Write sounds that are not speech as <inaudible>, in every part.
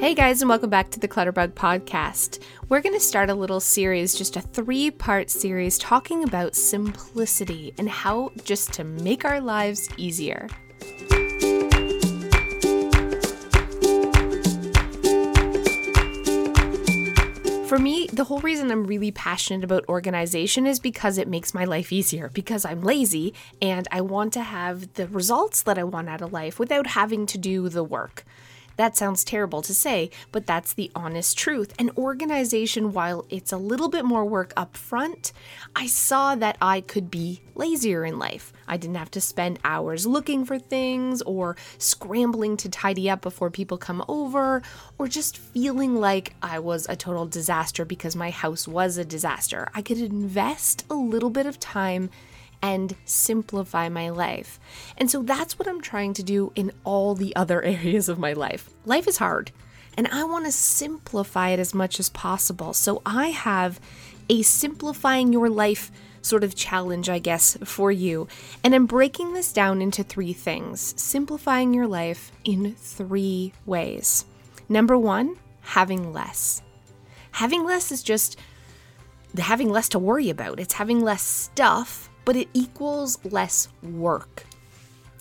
Hey guys, and welcome back to the Clutterbug podcast. We're going to start a little series, just a three part series, talking about simplicity and how just to make our lives easier. For me, the whole reason I'm really passionate about organization is because it makes my life easier, because I'm lazy and I want to have the results that I want out of life without having to do the work. That sounds terrible to say, but that's the honest truth. An organization, while it's a little bit more work up front, I saw that I could be lazier in life. I didn't have to spend hours looking for things or scrambling to tidy up before people come over or just feeling like I was a total disaster because my house was a disaster. I could invest a little bit of time and simplify my life. And so that's what I'm trying to do in all the other <laughs> areas of my life. Life is hard, and I want to simplify it as much as possible. So I have a simplifying your life sort of challenge, I guess, for you. And I'm breaking this down into three things simplifying your life in three ways. Number one, having less. Having less is just having less to worry about, it's having less stuff but it equals less work.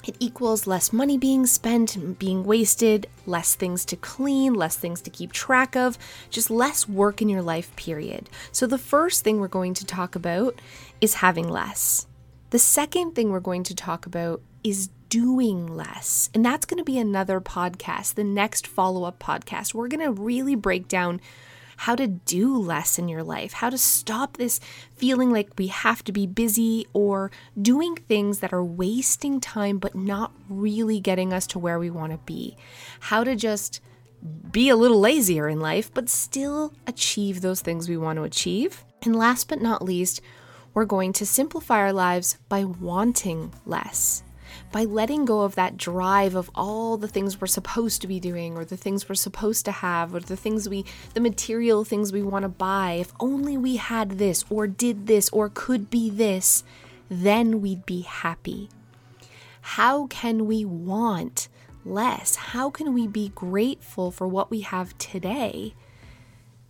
It equals less money being spent being wasted, less things to clean, less things to keep track of, just less work in your life, period. So, the first thing we're going to talk about is having less. The second thing we're going to talk about is doing less. And that's going to be another podcast, the next follow up podcast. We're going to really break down how to do less in your life, how to stop this feeling like we have to be busy or doing things that are wasting time but not really getting us to where we want to be, how to just be a little lazier in life but still achieve those things we want to achieve. And last but not least, we're going to simplify our lives by wanting less by letting go of that drive of all the things we're supposed to be doing or the things we're supposed to have or the things we the material things we want to buy. If only we had this or did this or could be this then we'd be happy. How can we want less? How can we be grateful for what we have today?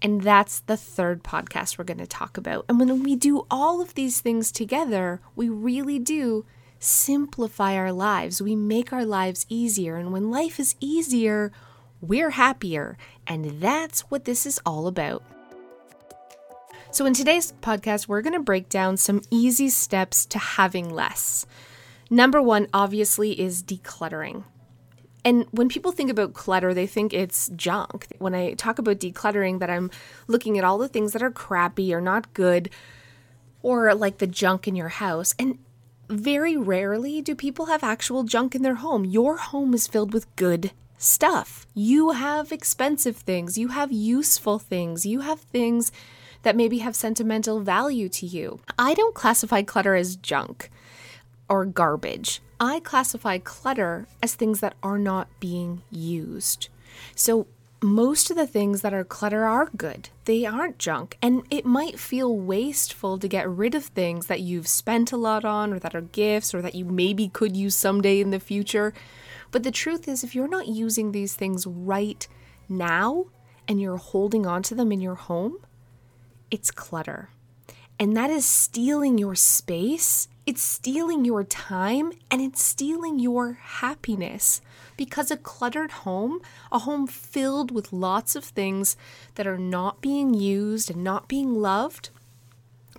And that's the third podcast we're going to talk about. And when we do all of these things together, we really do simplify our lives. We make our lives easier. And when life is easier, we're happier. And that's what this is all about. So, in today's podcast, we're going to break down some easy steps to having less. Number one, obviously, is decluttering. And when people think about clutter, they think it's junk. When I talk about decluttering, that I'm looking at all the things that are crappy or not good or like the junk in your house. And very rarely do people have actual junk in their home. Your home is filled with good stuff. You have expensive things, you have useful things, you have things that maybe have sentimental value to you. I don't classify clutter as junk or garbage. I classify clutter as things that are not being used. So most of the things that are clutter are good. They aren't junk. And it might feel wasteful to get rid of things that you've spent a lot on or that are gifts or that you maybe could use someday in the future. But the truth is, if you're not using these things right now and you're holding on to them in your home, it's clutter. And that is stealing your space, it's stealing your time, and it's stealing your happiness because a cluttered home, a home filled with lots of things that are not being used and not being loved,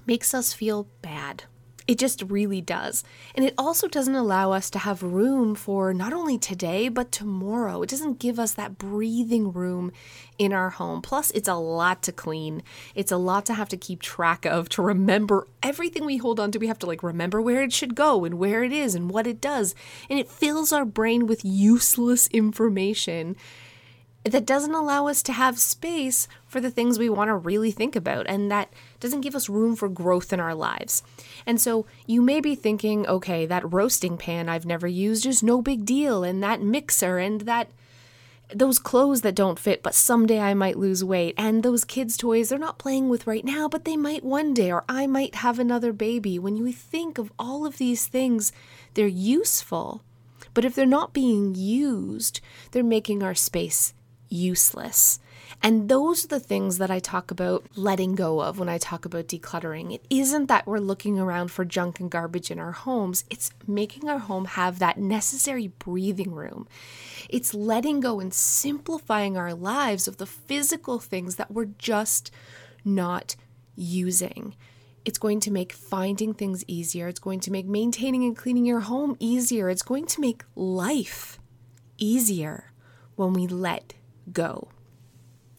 makes us feel bad. It just really does. And it also doesn't allow us to have room for not only today, but tomorrow. It doesn't give us that breathing room in our home. Plus, it's a lot to clean. It's a lot to have to keep track of, to remember everything we hold on to. We have to like remember where it should go and where it is and what it does. And it fills our brain with useless information that doesn't allow us to have space for the things we want to really think about and that doesn't give us room for growth in our lives. And so you may be thinking, okay, that roasting pan I've never used is no big deal, and that mixer and that those clothes that don't fit, but someday I might lose weight, and those kids' toys they're not playing with right now, but they might one day, or I might have another baby. When you think of all of these things, they're useful, but if they're not being used, they're making our space useless. And those are the things that I talk about letting go of when I talk about decluttering. It isn't that we're looking around for junk and garbage in our homes, it's making our home have that necessary breathing room. It's letting go and simplifying our lives of the physical things that we're just not using. It's going to make finding things easier. It's going to make maintaining and cleaning your home easier. It's going to make life easier when we let go.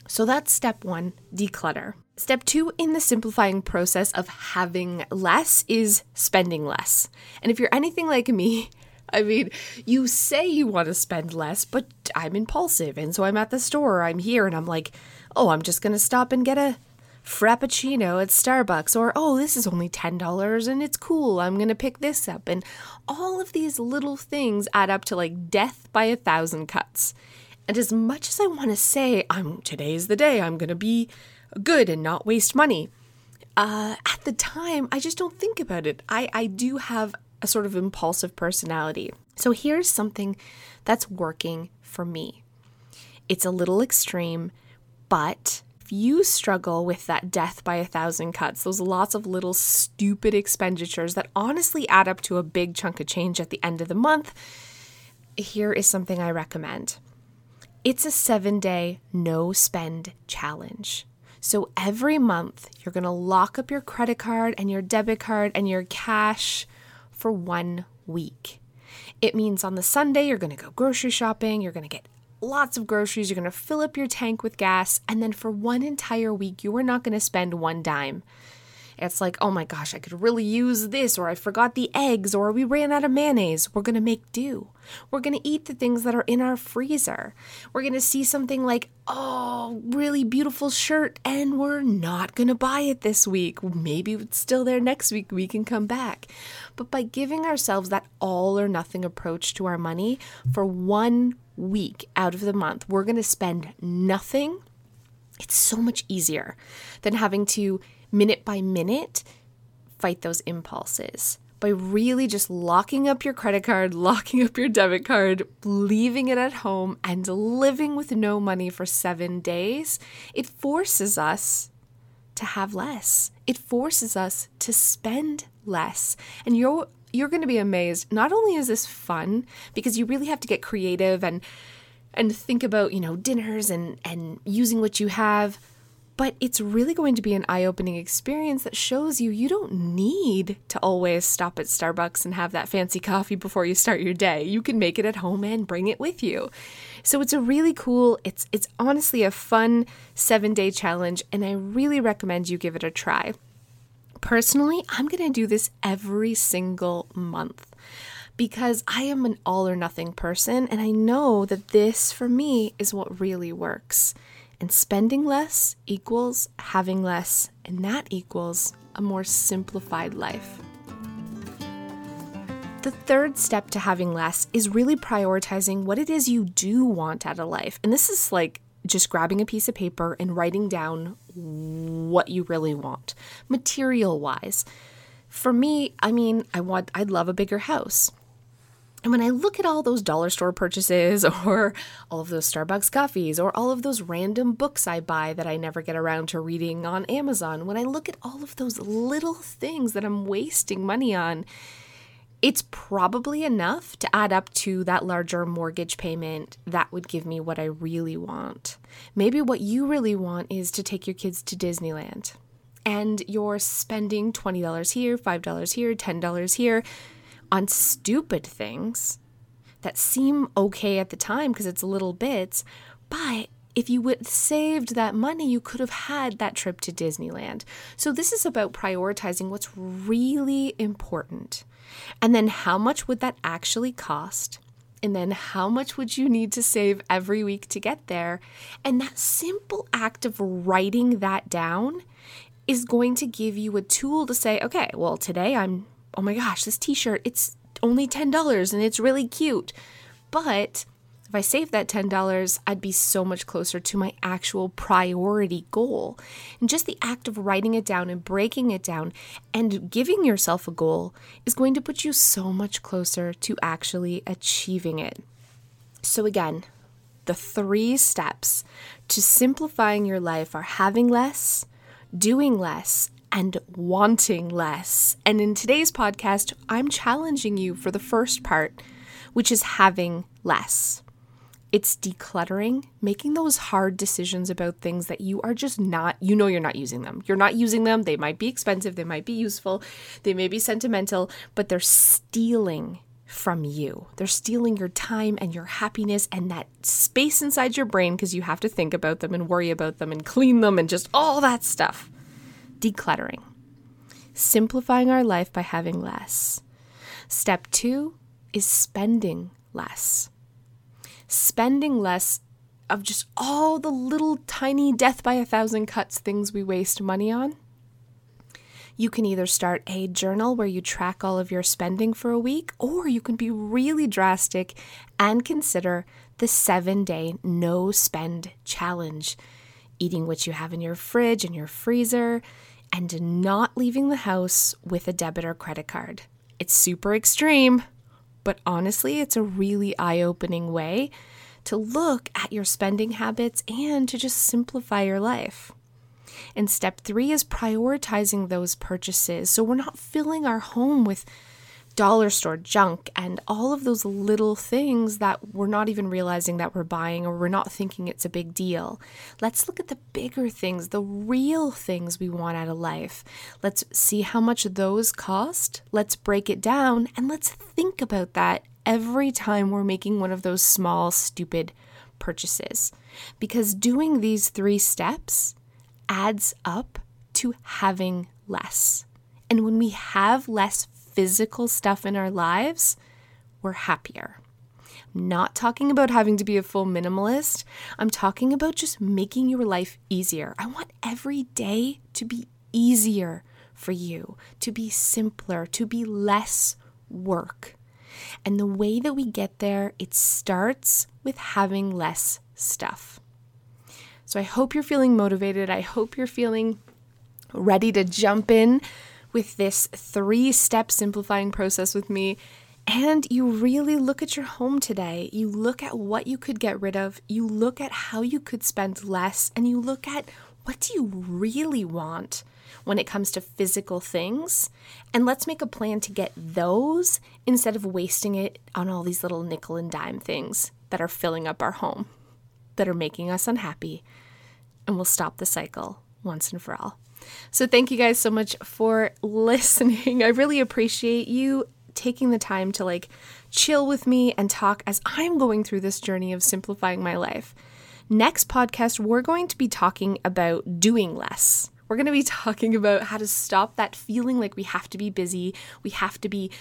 So that's step one declutter. Step two in the simplifying process of having less is spending less. And if you're anything like me, <laughs> I mean, you say you want to spend less, but I'm impulsive. And so I'm at the store, I'm here, and I'm like, oh, I'm just going to stop and get a frappuccino at Starbucks, or oh, this is only $10 and it's cool. I'm going to pick this up. And all of these little things add up to like death by a thousand cuts. And as much as I want to say, I'm today's the day, I'm going to be good and not waste money, uh, at the time, I just don't think about it. I, I do have a sort of impulsive personality. So here's something that's working for me. It's a little extreme, but if you struggle with that death by a thousand cuts, those lots of little stupid expenditures that honestly add up to a big chunk of change at the end of the month, here is something I recommend. It's a seven day no spend challenge. So every month, you're going to lock up your credit card and your debit card and your cash for one week. It means on the Sunday, you're going to go grocery shopping, you're going to get lots of groceries, you're going to fill up your tank with gas, and then for one entire week, you are not going to spend one dime. It's like, oh my gosh, I could really use this, or I forgot the eggs, or we ran out of mayonnaise. We're going to make do. We're going to eat the things that are in our freezer. We're going to see something like, oh, really beautiful shirt, and we're not going to buy it this week. Maybe it's still there next week. We can come back. But by giving ourselves that all or nothing approach to our money for one week out of the month, we're going to spend nothing. It's so much easier than having to minute by minute, fight those impulses by really just locking up your credit card, <laughs> locking up your debit card, leaving it at home, and living with no money for seven days, it forces us to have less. It forces us to spend less. And you're you're going to be amazed. Not only is this fun because you really have to get creative and and think about, you know, dinners and and using what you have, but it's really going to be an eye opening experience that shows you you don't need to always stop at Starbucks and have that fancy coffee before you start your day. You can make it at home and bring it with you. So it's a really cool, it's it's honestly a fun 7-day challenge and I really recommend you give it a try. Personally, I'm going to do this every single month because I am an all or nothing person and I know that this for me is what really works. And spending less equals having less, and that equals a more simplified life. The third step to having less is really prioritizing what it is you do want out of life. And this is like just grabbing a piece of paper and writing down what you really want, material wise. For me, I mean, I want I'd love a bigger house. And when I look at all those dollar store purchases, <laughs> or all of those Starbucks coffees, or all of those random books I buy that I never get around to reading on Amazon, when I look at all of those little things that I'm wasting money on, it's probably enough to add up to that larger mortgage payment that would give me what I really want. Maybe what you really want is to take your kids to Disneyland. And you're spending $20 here, $5 here, $10 here on stupid things that seem okay at the time because it's little bits, but if you would saved that money, you could have had that trip to Disneyland. So this is about prioritizing what's really important. And then how much would that actually cost? And then how much would you need to save every week to get there? And that simple act of writing that down is going to give you a tool to say, okay, well, today I'm oh my gosh, this t shirt, it's only $10 and it's really cute. But if I saved that $10, I'd be so much closer to my actual priority goal. And just the act of writing it down and breaking it down and giving yourself a goal is going to put you so much closer to actually achieving it. So, again, the three steps to simplifying your life are having less, doing less, and wanting less. And in today's podcast, I'm challenging you for the first part, which is having less. It's decluttering, making those hard decisions about things that you are just not, you know, you're not using them. You're not using them. They might be expensive, they might be useful, they may be sentimental, but they're stealing from you. They're stealing your time and your happiness and that space inside your brain because you have to think about them and worry about them and clean them and just all that stuff. Decluttering. Simplifying our life by having less. Step two is spending less spending less of just all the little tiny death by a thousand cuts things we waste money on. You can either start a journal where you track all of your spending for a week, or you can be really drastic and consider the seven day no spend challenge. Eating what you have in your fridge and your freezer, and not leaving the house with a debit or credit card. It's super extreme, but honestly, it's a really eye opening way to look at your spending habits and to just simplify your life. And step three is prioritizing those purchases so we're not filling our home with dollar store junk and all of those little things that we're not even realizing that we're buying or we're not thinking it's a big deal. Let's look at the bigger things, the real things we want out of life. Let's see how much those cost. Let's break it down and let's think about that every time we're making one of those small, stupid purchases. Because doing these three steps adds up to having less. And when we have less physical stuff in our lives, we're happier. I'm not talking about having to be a full minimalist. I'm talking about just making your life easier. I want every day to be easier for you, to be simpler, to be less work. And the way that we get there, it starts with having less stuff. So I hope you're feeling motivated. I hope you're feeling ready to jump in with this three step simplifying process with me. And you really look at your home today. You look at what you could get rid of. You look at how you could spend less. And you look at what do you really want when it comes to physical things. And let's make a plan to get those instead of wasting it on all these little nickel and dime things that are filling up our home, that are making us unhappy. And we'll stop the cycle once and for all. So, thank you guys so much for <laughs> listening. I really appreciate you taking the time to like chill with me and talk as I'm going through this journey of simplifying my life. Next podcast, we're going to be talking about doing less. We're going to be <laughs> talking about how to stop that feeling like we have to be busy, we have to be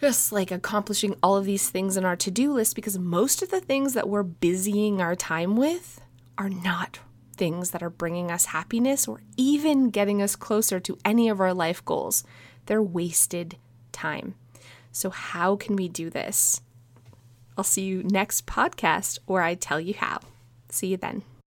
just like accomplishing all of these things in our to do list because most of the things that we're busying our time with are not things that are bringing us happiness or even getting us closer to any of our life goals. They're wasted time. So, how can we do this? I'll see you next podcast where I tell you how. See you then.